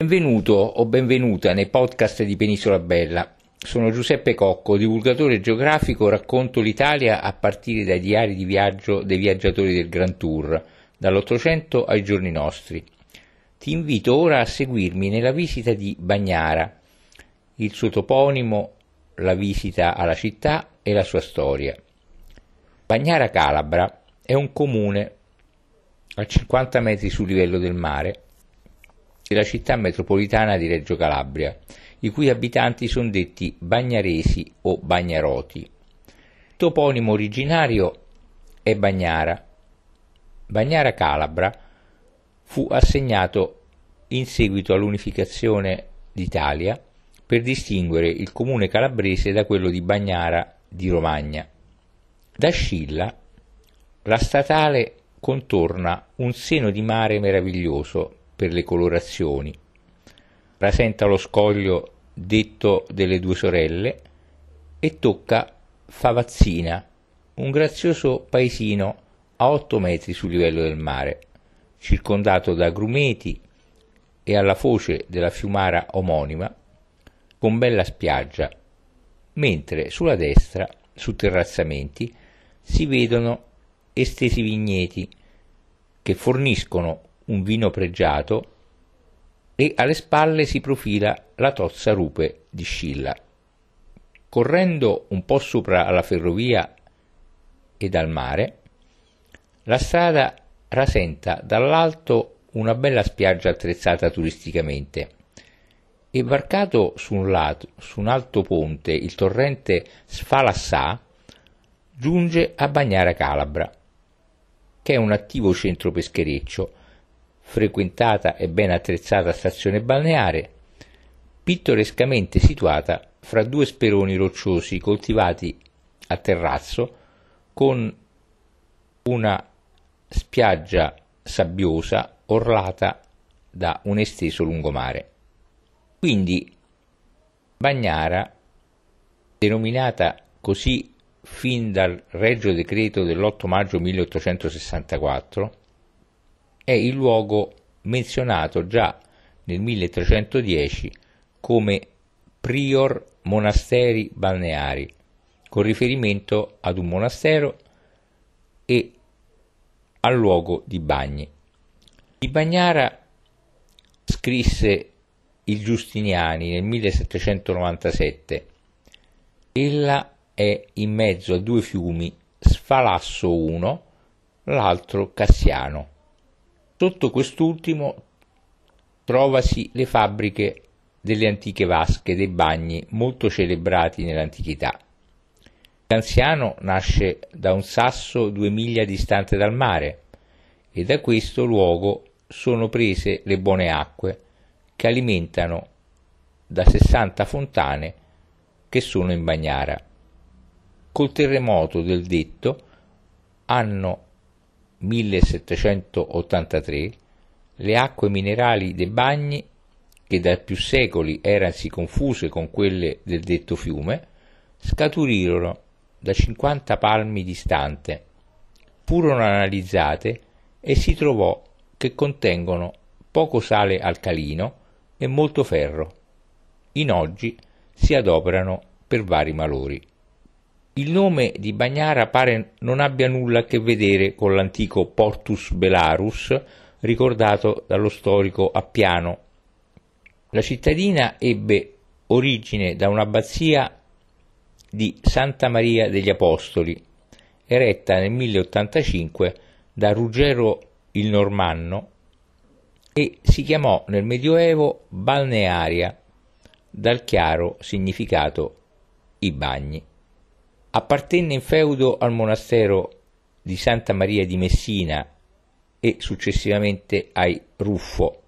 Benvenuto o benvenuta nei podcast di Penisola Bella. Sono Giuseppe Cocco, divulgatore geografico, racconto l'Italia a partire dai diari di viaggio dei viaggiatori del Grand Tour, dall'Ottocento ai giorni nostri. Ti invito ora a seguirmi nella visita di Bagnara, il suo toponimo, la visita alla città e la sua storia. Bagnara Calabra è un comune a 50 metri sul livello del mare della città metropolitana di Reggio Calabria, i cui abitanti sono detti bagnaresi o bagnaroti. Il toponimo originario è Bagnara. Bagnara Calabra fu assegnato in seguito all'unificazione d'Italia per distinguere il comune calabrese da quello di Bagnara di Romagna. Da Scilla la statale contorna un seno di mare meraviglioso per le colorazioni. Rasenta lo scoglio detto delle due sorelle e tocca Favazzina, un grazioso paesino a 8 metri sul livello del mare, circondato da grumeti e alla foce della fiumara omonima, con bella spiaggia, mentre sulla destra, su terrazzamenti, si vedono estesi vigneti che forniscono un vino pregiato e alle spalle si profila la tozza rupe di Scilla. Correndo un po' sopra la ferrovia e dal mare, la strada rasenta dall'alto una bella spiaggia attrezzata turisticamente e varcato su un, lato, su un alto ponte il torrente Sfalassà giunge a Bagnara Calabra, che è un attivo centro peschereccio frequentata e ben attrezzata stazione balneare, pittorescamente situata fra due speroni rocciosi coltivati a terrazzo con una spiaggia sabbiosa orlata da un esteso lungomare. Quindi Bagnara, denominata così fin dal Regio Decreto dell'8 maggio 1864, è il luogo menzionato già nel 1310 come prior monasteri balneari, con riferimento ad un monastero e al luogo di bagni. Di Bagnara scrisse il Giustiniani nel 1797. Ella è in mezzo a due fiumi, Sfalasso uno, l'altro Cassiano. Sotto quest'ultimo trovasi le fabbriche delle antiche vasche dei bagni molto celebrati nell'antichità. L'anziano nasce da un sasso due miglia distante dal mare e da questo luogo sono prese le buone acque che alimentano da 60 fontane che sono in Bagnara. Col terremoto del detto hanno 1783 le acque minerali dei bagni, che da più secoli eransi confuse con quelle del detto fiume, scaturirono da 50 palmi distante, furono analizzate e si trovò che contengono poco sale alcalino e molto ferro. In oggi si adoperano per vari malori. Il nome di Bagnara pare non abbia nulla a che vedere con l'antico Portus Belarus ricordato dallo storico Appiano. La cittadina ebbe origine da un'abbazia di Santa Maria degli Apostoli, eretta nel 1085 da Ruggero il Normanno e si chiamò nel Medioevo balnearia, dal chiaro significato i bagni. Appartenne in feudo al monastero di Santa Maria di Messina e successivamente ai Ruffo,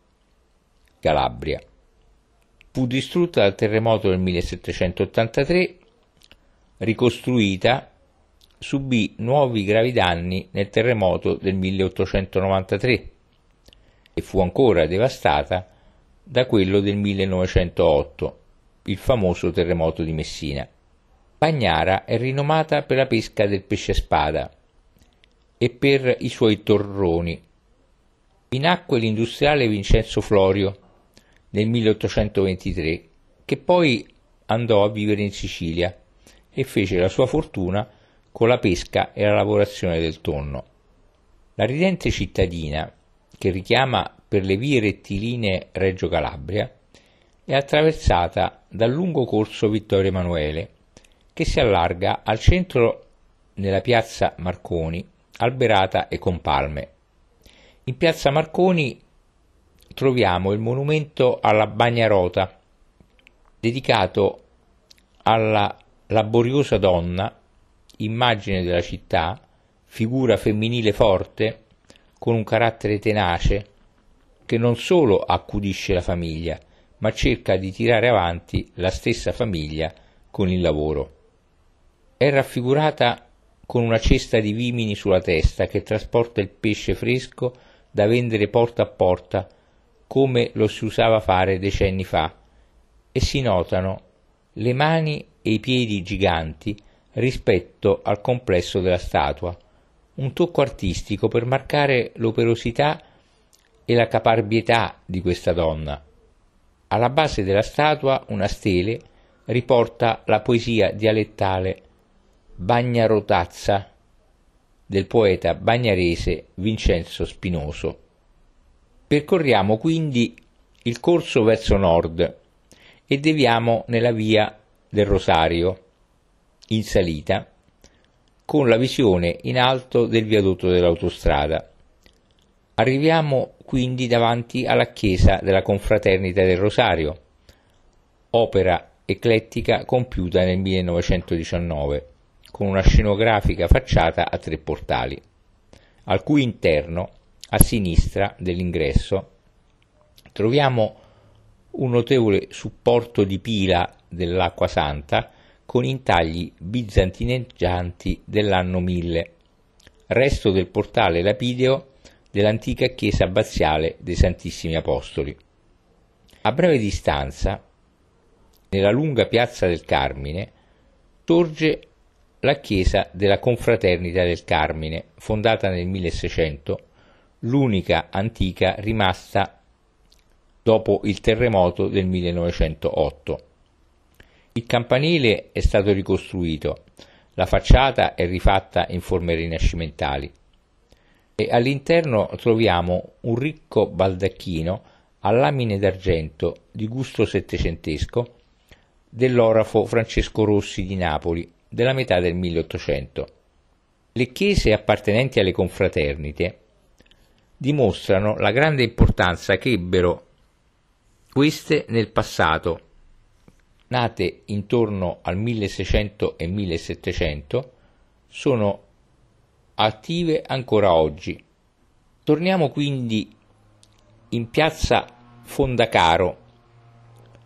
Calabria. Fu distrutta dal terremoto del 1783, ricostruita, subì nuovi gravi danni nel terremoto del 1893 e fu ancora devastata da quello del 1908, il famoso terremoto di Messina. Bagnara è rinomata per la pesca del pesce spada e per i suoi torroni. Vi nacque l'industriale Vincenzo Florio, nel 1823, che poi andò a vivere in Sicilia e fece la sua fortuna con la pesca e la lavorazione del tonno. La ridente cittadina, che richiama per le vie rettilinee Reggio Calabria, è attraversata dal lungo corso Vittorio Emanuele, che si allarga al centro nella piazza Marconi, alberata e con palme. In piazza Marconi troviamo il monumento alla Bagnarota, dedicato alla laboriosa donna, immagine della città, figura femminile forte, con un carattere tenace, che non solo accudisce la famiglia, ma cerca di tirare avanti la stessa famiglia con il lavoro. È raffigurata con una cesta di vimini sulla testa che trasporta il pesce fresco da vendere porta a porta come lo si usava fare decenni fa e si notano le mani e i piedi giganti rispetto al complesso della statua, un tocco artistico per marcare l'operosità e la caparbietà di questa donna. Alla base della statua una stele riporta la poesia dialettale Bagnarotazza del poeta bagnarese Vincenzo Spinoso. Percorriamo quindi il corso verso nord e deviamo nella via del Rosario, in salita, con la visione in alto del viadotto dell'autostrada. Arriviamo quindi davanti alla chiesa della Confraternita del Rosario, opera eclettica compiuta nel 1919, con una scenografica facciata a tre portali, al cui interno, a sinistra dell'ingresso, troviamo un notevole supporto di pila dell'acqua santa con intagli bizantineggianti dell'anno 1000, resto del portale lapideo dell'antica chiesa abbaziale dei Santissimi Apostoli. A breve distanza, nella lunga piazza del Carmine, sorge la chiesa della Confraternita del Carmine, fondata nel 1600, l'unica antica rimasta dopo il terremoto del 1908. Il campanile è stato ricostruito, la facciata è rifatta in forme rinascimentali e all'interno troviamo un ricco baldacchino a lamine d'argento di gusto settecentesco dell'orafo Francesco Rossi di Napoli della metà del 1800. Le chiese appartenenti alle confraternite dimostrano la grande importanza che ebbero queste nel passato, nate intorno al 1600 e 1700, sono attive ancora oggi. Torniamo quindi in piazza Fondacaro,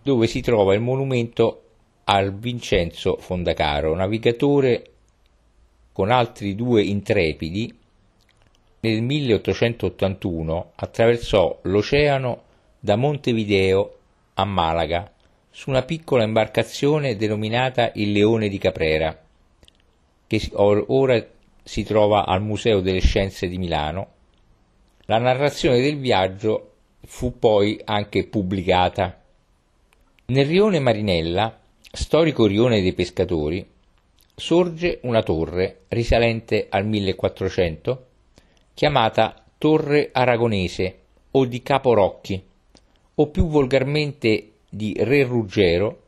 dove si trova il monumento al Vincenzo Fondacaro, navigatore con altri due intrepidi, nel 1881 attraversò l'oceano da Montevideo a Malaga su una piccola imbarcazione denominata il Leone di Caprera, che ora si trova al Museo delle Scienze di Milano. La narrazione del viaggio fu poi anche pubblicata. Nel rione Marinella, storico rione dei pescatori, sorge una torre risalente al 1400 chiamata Torre Aragonese o di Capo Rocchi o più volgarmente di Re Ruggero,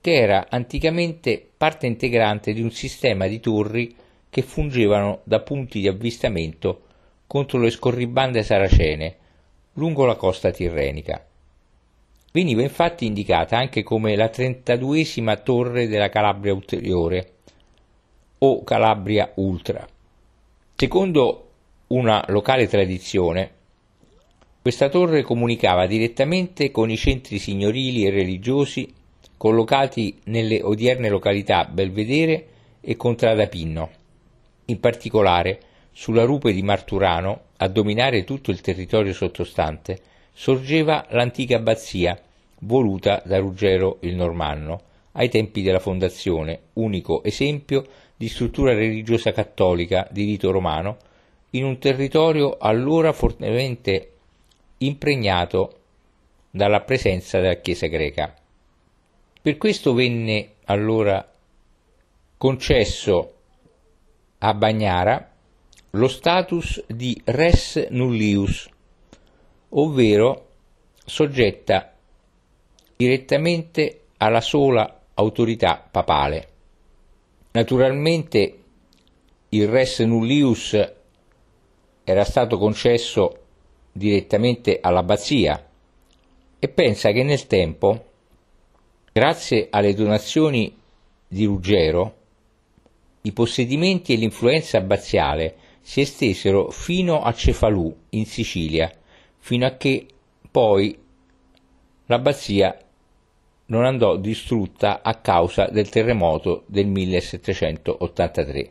che era anticamente parte integrante di un sistema di torri che fungevano da punti di avvistamento contro le scorribande saracene lungo la costa tirrenica. Veniva infatti indicata anche come la 32esima torre della Calabria ulteriore o Calabria Ultra. Secondo una locale tradizione, questa torre comunicava direttamente con i centri signorili e religiosi collocati nelle odierne località Belvedere e Contrada Pinno. In particolare, sulla rupe di Marturano, a dominare tutto il territorio sottostante, sorgeva l'antica abbazia voluta da Ruggero il Normanno ai tempi della fondazione, unico esempio di struttura religiosa cattolica di rito romano in un territorio allora fortemente impregnato dalla presenza della Chiesa greca. Per questo venne allora concesso a Bagnara lo status di res nullius, ovvero soggetta direttamente alla sola autorità papale. Naturalmente il res nullius era stato concesso direttamente all'abbazia e pensa che nel tempo, grazie alle donazioni di Ruggero, i possedimenti e l'influenza abbaziale si estesero fino a Cefalù, in Sicilia, fino a che poi l'abbazia non andò distrutta a causa del terremoto del 1783.